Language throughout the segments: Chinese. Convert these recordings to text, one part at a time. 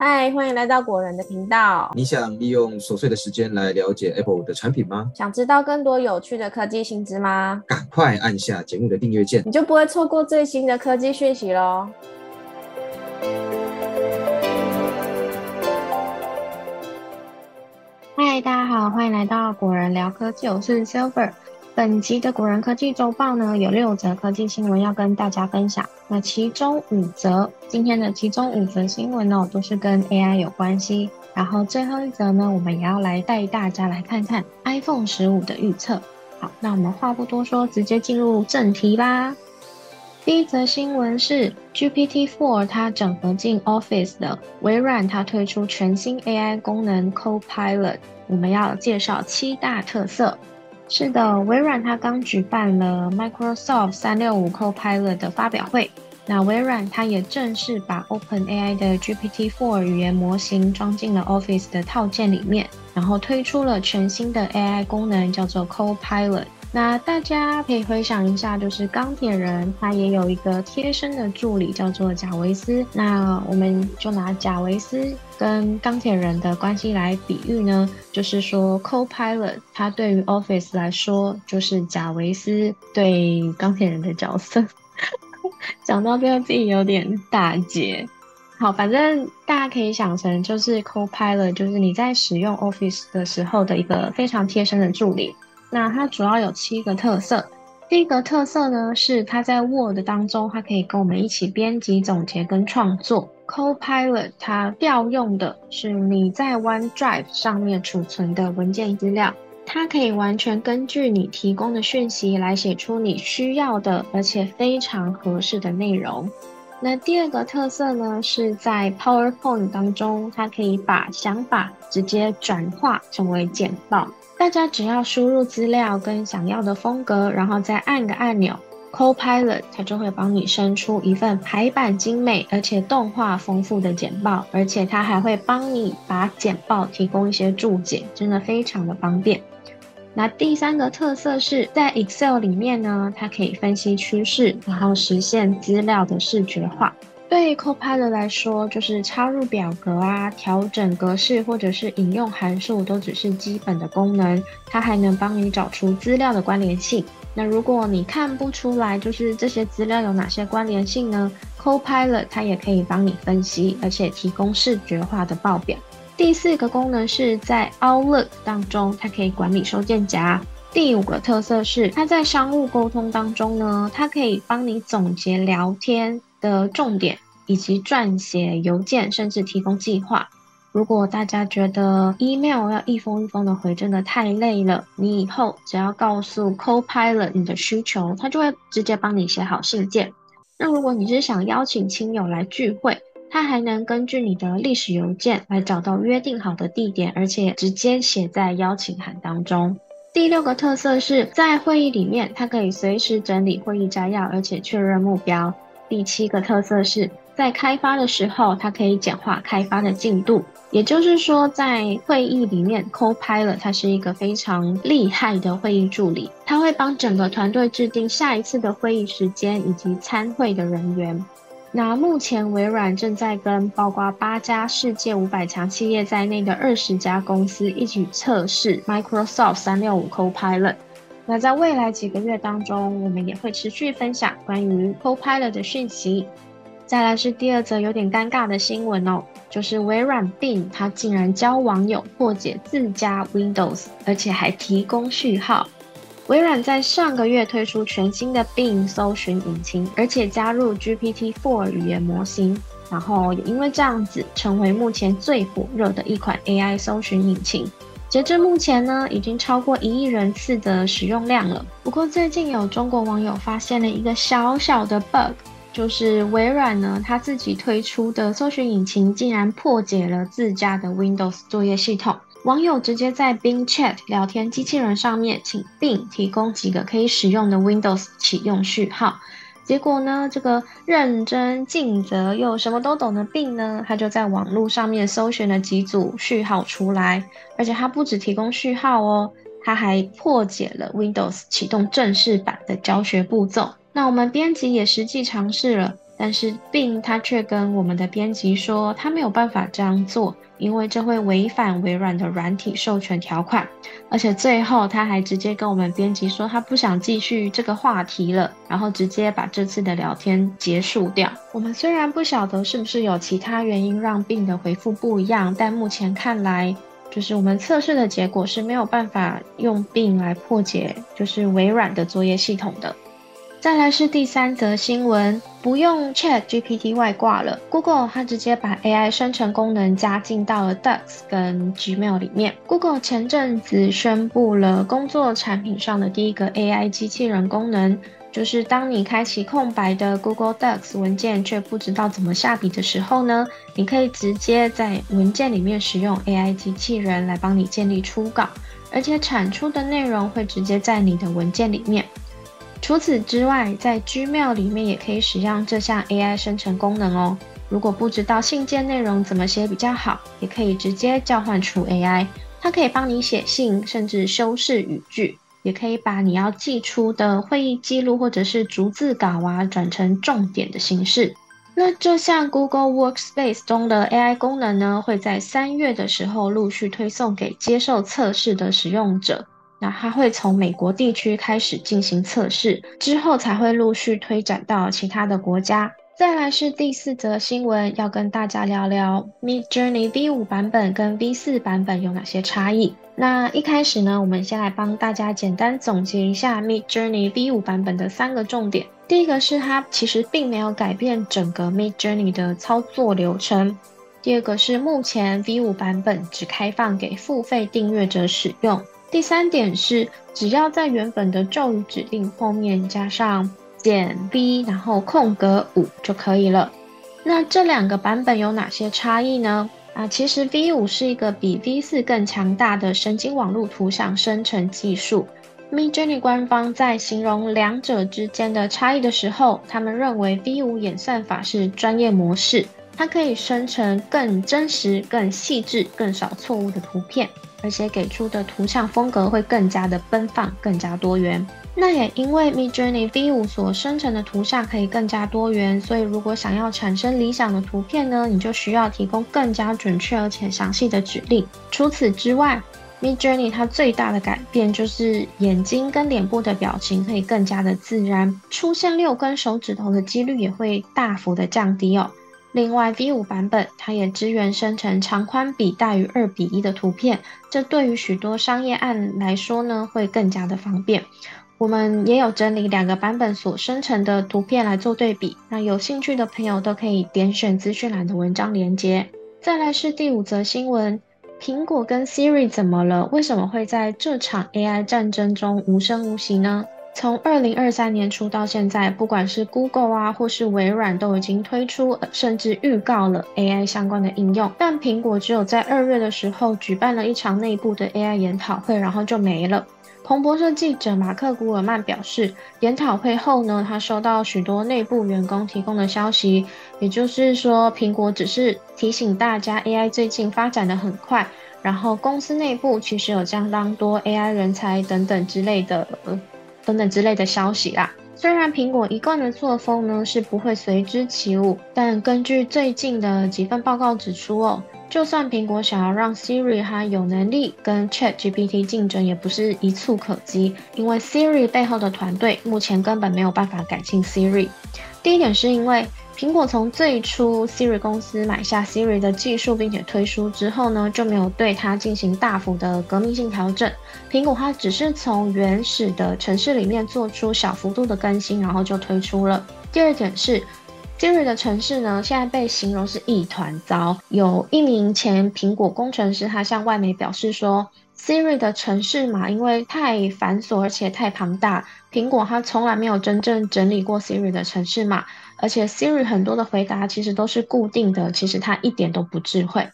嗨，欢迎来到果仁的频道。你想利用琐碎的时间来了解 Apple 的产品吗？想知道更多有趣的科技新知吗？赶快按下节目的订阅键，你就不会错过最新的科技讯息喽。嗨，大家好，欢迎来到果仁聊科技，我是 Silver。本集的果然科技周报呢，有六则科技新闻要跟大家分享。那其中五则，今天的其中五则新闻呢，都是跟 AI 有关系。然后最后一则呢，我们也要来带大家来看看 iPhone 十五的预测。好，那我们话不多说，直接进入正题吧。第一则新闻是 GPT-4 它整合进 Office 的微软，它推出全新 AI 功能 Copilot。我们要介绍七大特色。是的，微软它刚举办了 Microsoft 三六五 Copilot 的发表会。那微软它也正式把 OpenAI 的 GPT-4 语言模型装进了 Office 的套件里面，然后推出了全新的 AI 功能，叫做 Copilot。那大家可以回想一下，就是钢铁人他也有一个贴身的助理叫做贾维斯。那我们就拿贾维斯跟钢铁人的关系来比喻呢，就是说 Copilot 他对于 Office 来说就是贾维斯对钢铁人的角色。讲到这个自己有点打结。好，反正大家可以想成就是 Copilot，就是你在使用 Office 的时候的一个非常贴身的助理。那它主要有七个特色。第一个特色呢，是它在 Word 当中，它可以跟我们一起编辑、总结跟创作。Copilot 它调用的是你在 OneDrive 上面储存的文件资料，它可以完全根据你提供的讯息来写出你需要的，而且非常合适的内容。那第二个特色呢，是在 PowerPoint 当中，它可以把想法直接转化成为简报。大家只要输入资料跟想要的风格，然后再按个按钮，Copilot 它就会帮你生出一份排版精美而且动画丰富的简报，而且它还会帮你把简报提供一些注解，真的非常的方便。那第三个特色是在 Excel 里面呢，它可以分析趋势，然后实现资料的视觉化。对 Copilot 来说，就是插入表格啊、调整格式或者是引用函数，都只是基本的功能。它还能帮你找出资料的关联性。那如果你看不出来，就是这些资料有哪些关联性呢？Copilot 它也可以帮你分析，而且提供视觉化的报表。第四个功能是在 Outlook 当中，它可以管理收件夹。第五个特色是它在商务沟通当中呢，它可以帮你总结聊天。的重点，以及撰写邮件，甚至提供计划。如果大家觉得 email 要一封一封的回真的太累了，你以后只要告诉 Copilot 你的需求，它就会直接帮你写好信件。那如果你是想邀请亲友来聚会，它还能根据你的历史邮件来找到约定好的地点，而且直接写在邀请函当中。第六个特色是在会议里面，它可以随时整理会议摘要，而且确认目标。第七个特色是在开发的时候，它可以简化开发的进度。也就是说，在会议里面，Copilot 它是一个非常厉害的会议助理，它会帮整个团队制定下一次的会议时间以及参会的人员。那目前微软正在跟包括八家世界五百强企业在内的二十家公司一起测试 Microsoft 三六五 Copilot。那在未来几个月当中，我们也会持续分享关于 Copilot 的讯息。再来是第二则有点尴尬的新闻哦，就是微软 Bing 它竟然教网友破解自家 Windows，而且还提供序号。微软在上个月推出全新的 Bing 搜寻引擎，而且加入 GPT-4 语言模型，然后也因为这样子成为目前最火热的一款 AI 搜寻引擎。截至目前呢，已经超过一亿人次的使用量了。不过最近有中国网友发现了一个小小的 bug，就是微软呢，它自己推出的搜寻引擎竟然破解了自家的 Windows 作业系统。网友直接在 Bing Chat 聊天机器人上面，请 Bing 提供几个可以使用的 Windows 启用序号。结果呢？这个认真尽责又什么都懂的病呢？他就在网络上面搜寻了几组序号出来，而且他不只提供序号哦，他还破解了 Windows 启动正式版的教学步骤。那我们编辑也实际尝试了，但是 bin 他却跟我们的编辑说，他没有办法这样做，因为这会违反微软的软体授权条款。而且最后他还直接跟我们编辑说，他不想继续这个话题了，然后直接把这次的聊天结束掉。我们虽然不晓得是不是有其他原因让 bin 的回复不一样，但目前看来，就是我们测试的结果是没有办法用 Bing 来破解，就是微软的作业系统的。再来是第三则新闻，不用 Chat GPT 外挂了。Google 它直接把 AI 生成功能加进到了 Docs 跟 Gmail 里面。Google 前阵子宣布了工作产品上的第一个 AI 机器人功能，就是当你开启空白的 Google Docs 文件却不知道怎么下笔的时候呢，你可以直接在文件里面使用 AI 机器人来帮你建立初稿，而且产出的内容会直接在你的文件里面。除此之外，在 Gmail 里面也可以使用这项 AI 生成功能哦。如果不知道信件内容怎么写比较好，也可以直接叫唤出 AI，它可以帮你写信，甚至修饰语句，也可以把你要寄出的会议记录或者是逐字稿啊，转成重点的形式。那这项 Google Workspace 中的 AI 功能呢，会在三月的时候陆续推送给接受测试的使用者。那它会从美国地区开始进行测试，之后才会陆续推展到其他的国家。再来是第四则新闻，要跟大家聊聊 Mid Journey V5 版本跟 V4 版本有哪些差异。那一开始呢，我们先来帮大家简单总结一下 Mid Journey V5 版本的三个重点。第一个是它其实并没有改变整个 Mid Journey 的操作流程。第二个是目前 V5 版本只开放给付费订阅者使用。第三点是，只要在原本的咒语指令后面加上减 v，然后空格五就可以了。那这两个版本有哪些差异呢？啊，其实 V 五是一个比 V 四更强大的神经网络图像生成技术。Midjourney 官方在形容两者之间的差异的时候，他们认为 V 五演算法是专业模式，它可以生成更真实、更细致、更少错误的图片。而且给出的图像风格会更加的奔放，更加多元。那也因为 Midjourney V5 所生成的图像可以更加多元，所以如果想要产生理想的图片呢，你就需要提供更加准确而且详细的指令。除此之外，Midjourney 它最大的改变就是眼睛跟脸部的表情可以更加的自然，出现六根手指头的几率也会大幅的降低哦。另外，V5 版本它也支援生成长宽比大于二比一的图片，这对于许多商业案来说呢，会更加的方便。我们也有整理两个版本所生成的图片来做对比，那有兴趣的朋友都可以点选资讯栏的文章连接。再来是第五则新闻，苹果跟 Siri 怎么了？为什么会在这场 AI 战争中无声无息呢？从二零二三年初到现在，不管是 Google 啊，或是微软，都已经推出甚至预告了 AI 相关的应用。但苹果只有在二月的时候举办了一场内部的 AI 研讨会，然后就没了。彭博社记者马克·古尔曼表示，研讨会后呢，他收到许多内部员工提供的消息，也就是说，苹果只是提醒大家 AI 最近发展的很快，然后公司内部其实有相当多 AI 人才等等之类的。等等之类的消息啦。虽然苹果一贯的作风呢是不会随之起舞，但根据最近的几份报告指出哦，就算苹果想要让 Siri 它有能力跟 Chat GPT 竞争，也不是一蹴可及，因为 Siri 背后的团队目前根本没有办法改进 Siri。第一点是因为。苹果从最初 Siri 公司买下 Siri 的技术，并且推出之后呢，就没有对它进行大幅的革命性调整。苹果它只是从原始的城市里面做出小幅度的更新，然后就推出了。第二点是 Siri 的城市呢，现在被形容是一团糟。有一名前苹果工程师，他向外媒表示说，Siri 的城市嘛因为太繁琐而且太庞大，苹果它从来没有真正整理过 Siri 的城市嘛。而且 Siri 很多的回答其实都是固定的，其实它一点都不智慧。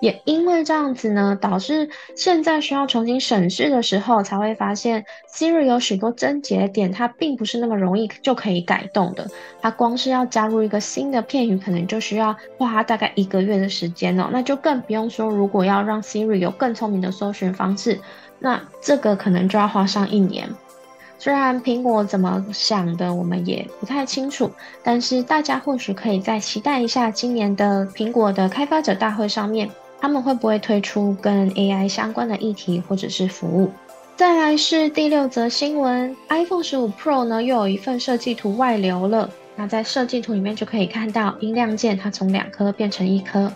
也因为这样子呢，导致现在需要重新审视的时候，才会发现 Siri 有许多症结点，它并不是那么容易就可以改动的。它光是要加入一个新的片语，可能就需要花大概一个月的时间哦。那就更不用说，如果要让 Siri 有更聪明的搜寻方式，那这个可能就要花上一年。虽然苹果怎么想的，我们也不太清楚，但是大家或许可以再期待一下今年的苹果的开发者大会上面，他们会不会推出跟 AI 相关的议题或者是服务。再来是第六则新闻，iPhone 十五 Pro 呢又有一份设计图外流了。那在设计图里面就可以看到音量键它从两颗变成一颗。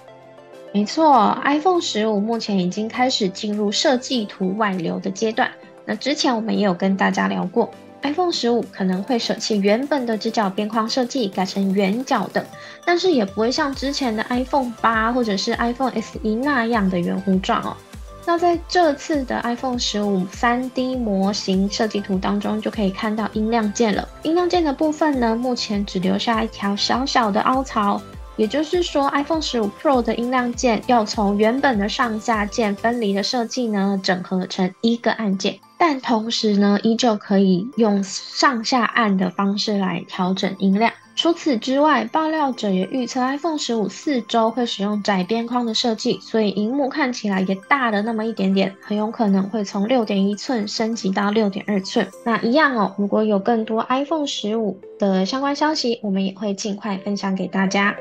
没错，iPhone 十五目前已经开始进入设计图外流的阶段。那之前我们也有跟大家聊过，iPhone 十五可能会舍弃原本的直角边框设计，改成圆角的，但是也不会像之前的 iPhone 八或者是 iPhone SE 那样的圆弧状哦。那在这次的 iPhone 十五 3D 模型设计图当中，就可以看到音量键了。音量键的部分呢，目前只留下一条小小的凹槽。也就是说，iPhone 十五 Pro 的音量键要从原本的上下键分离的设计呢，整合成一个按键，但同时呢，依旧可以用上下按的方式来调整音量。除此之外，爆料者也预测 iPhone 十五四周会使用窄边框的设计，所以荧幕看起来也大了那么一点点，很有可能会从六点一寸升级到六点二寸。那一样哦，如果有更多 iPhone 十五的相关消息，我们也会尽快分享给大家。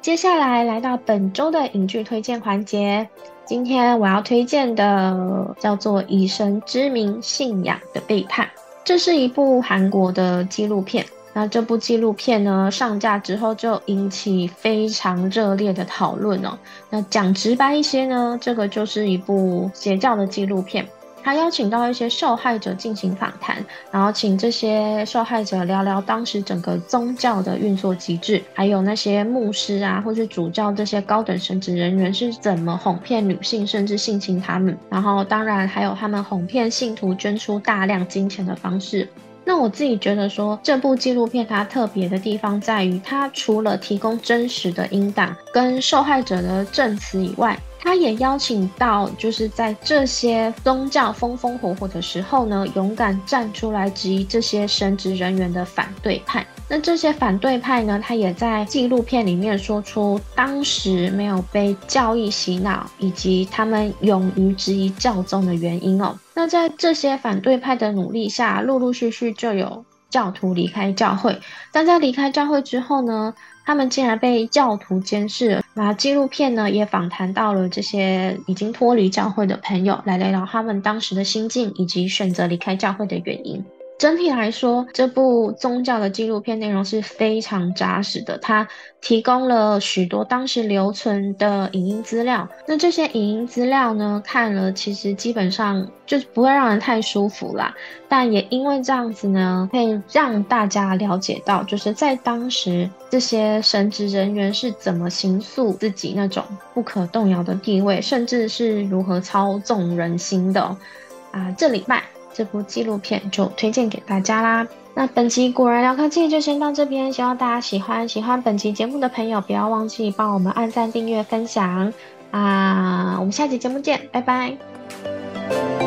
接下来来到本周的影剧推荐环节。今天我要推荐的叫做《以神之名：信仰的背叛》，这是一部韩国的纪录片。那这部纪录片呢，上架之后就引起非常热烈的讨论哦。那讲直白一些呢，这个就是一部邪教的纪录片。他邀请到一些受害者进行访谈，然后请这些受害者聊聊当时整个宗教的运作机制，还有那些牧师啊，或是主教这些高等神职人员是怎么哄骗女性，甚至性侵他们。然后当然还有他们哄骗信徒捐出大量金钱的方式。那我自己觉得说，这部纪录片它特别的地方在于，它除了提供真实的音档跟受害者的证词以外，他也邀请到，就是在这些宗教风风火火的时候呢，勇敢站出来质疑这些神职人员的反对派。那这些反对派呢，他也在纪录片里面说出当时没有被教义洗脑，以及他们勇于质疑教宗的原因哦。那在这些反对派的努力下，陆陆续续就有教徒离开教会。但在离开教会之后呢？他们竟然被教徒监视，那纪录片呢也访谈到了这些已经脱离教会的朋友，来聊聊他们当时的心境以及选择离开教会的原因。整体来说，这部宗教的纪录片内容是非常扎实的。它提供了许多当时留存的影音资料。那这些影音资料呢，看了其实基本上就是不会让人太舒服啦。但也因为这样子呢，可以让大家了解到，就是在当时这些神职人员是怎么行塑自己那种不可动摇的地位，甚至是如何操纵人心的。啊，这礼拜。这部纪录片就推荐给大家啦。那本期果然聊科技就先到这边，希望大家喜欢。喜欢本期节目的朋友，不要忘记帮我们按赞、订阅、分享啊！我们下期节目见，拜拜。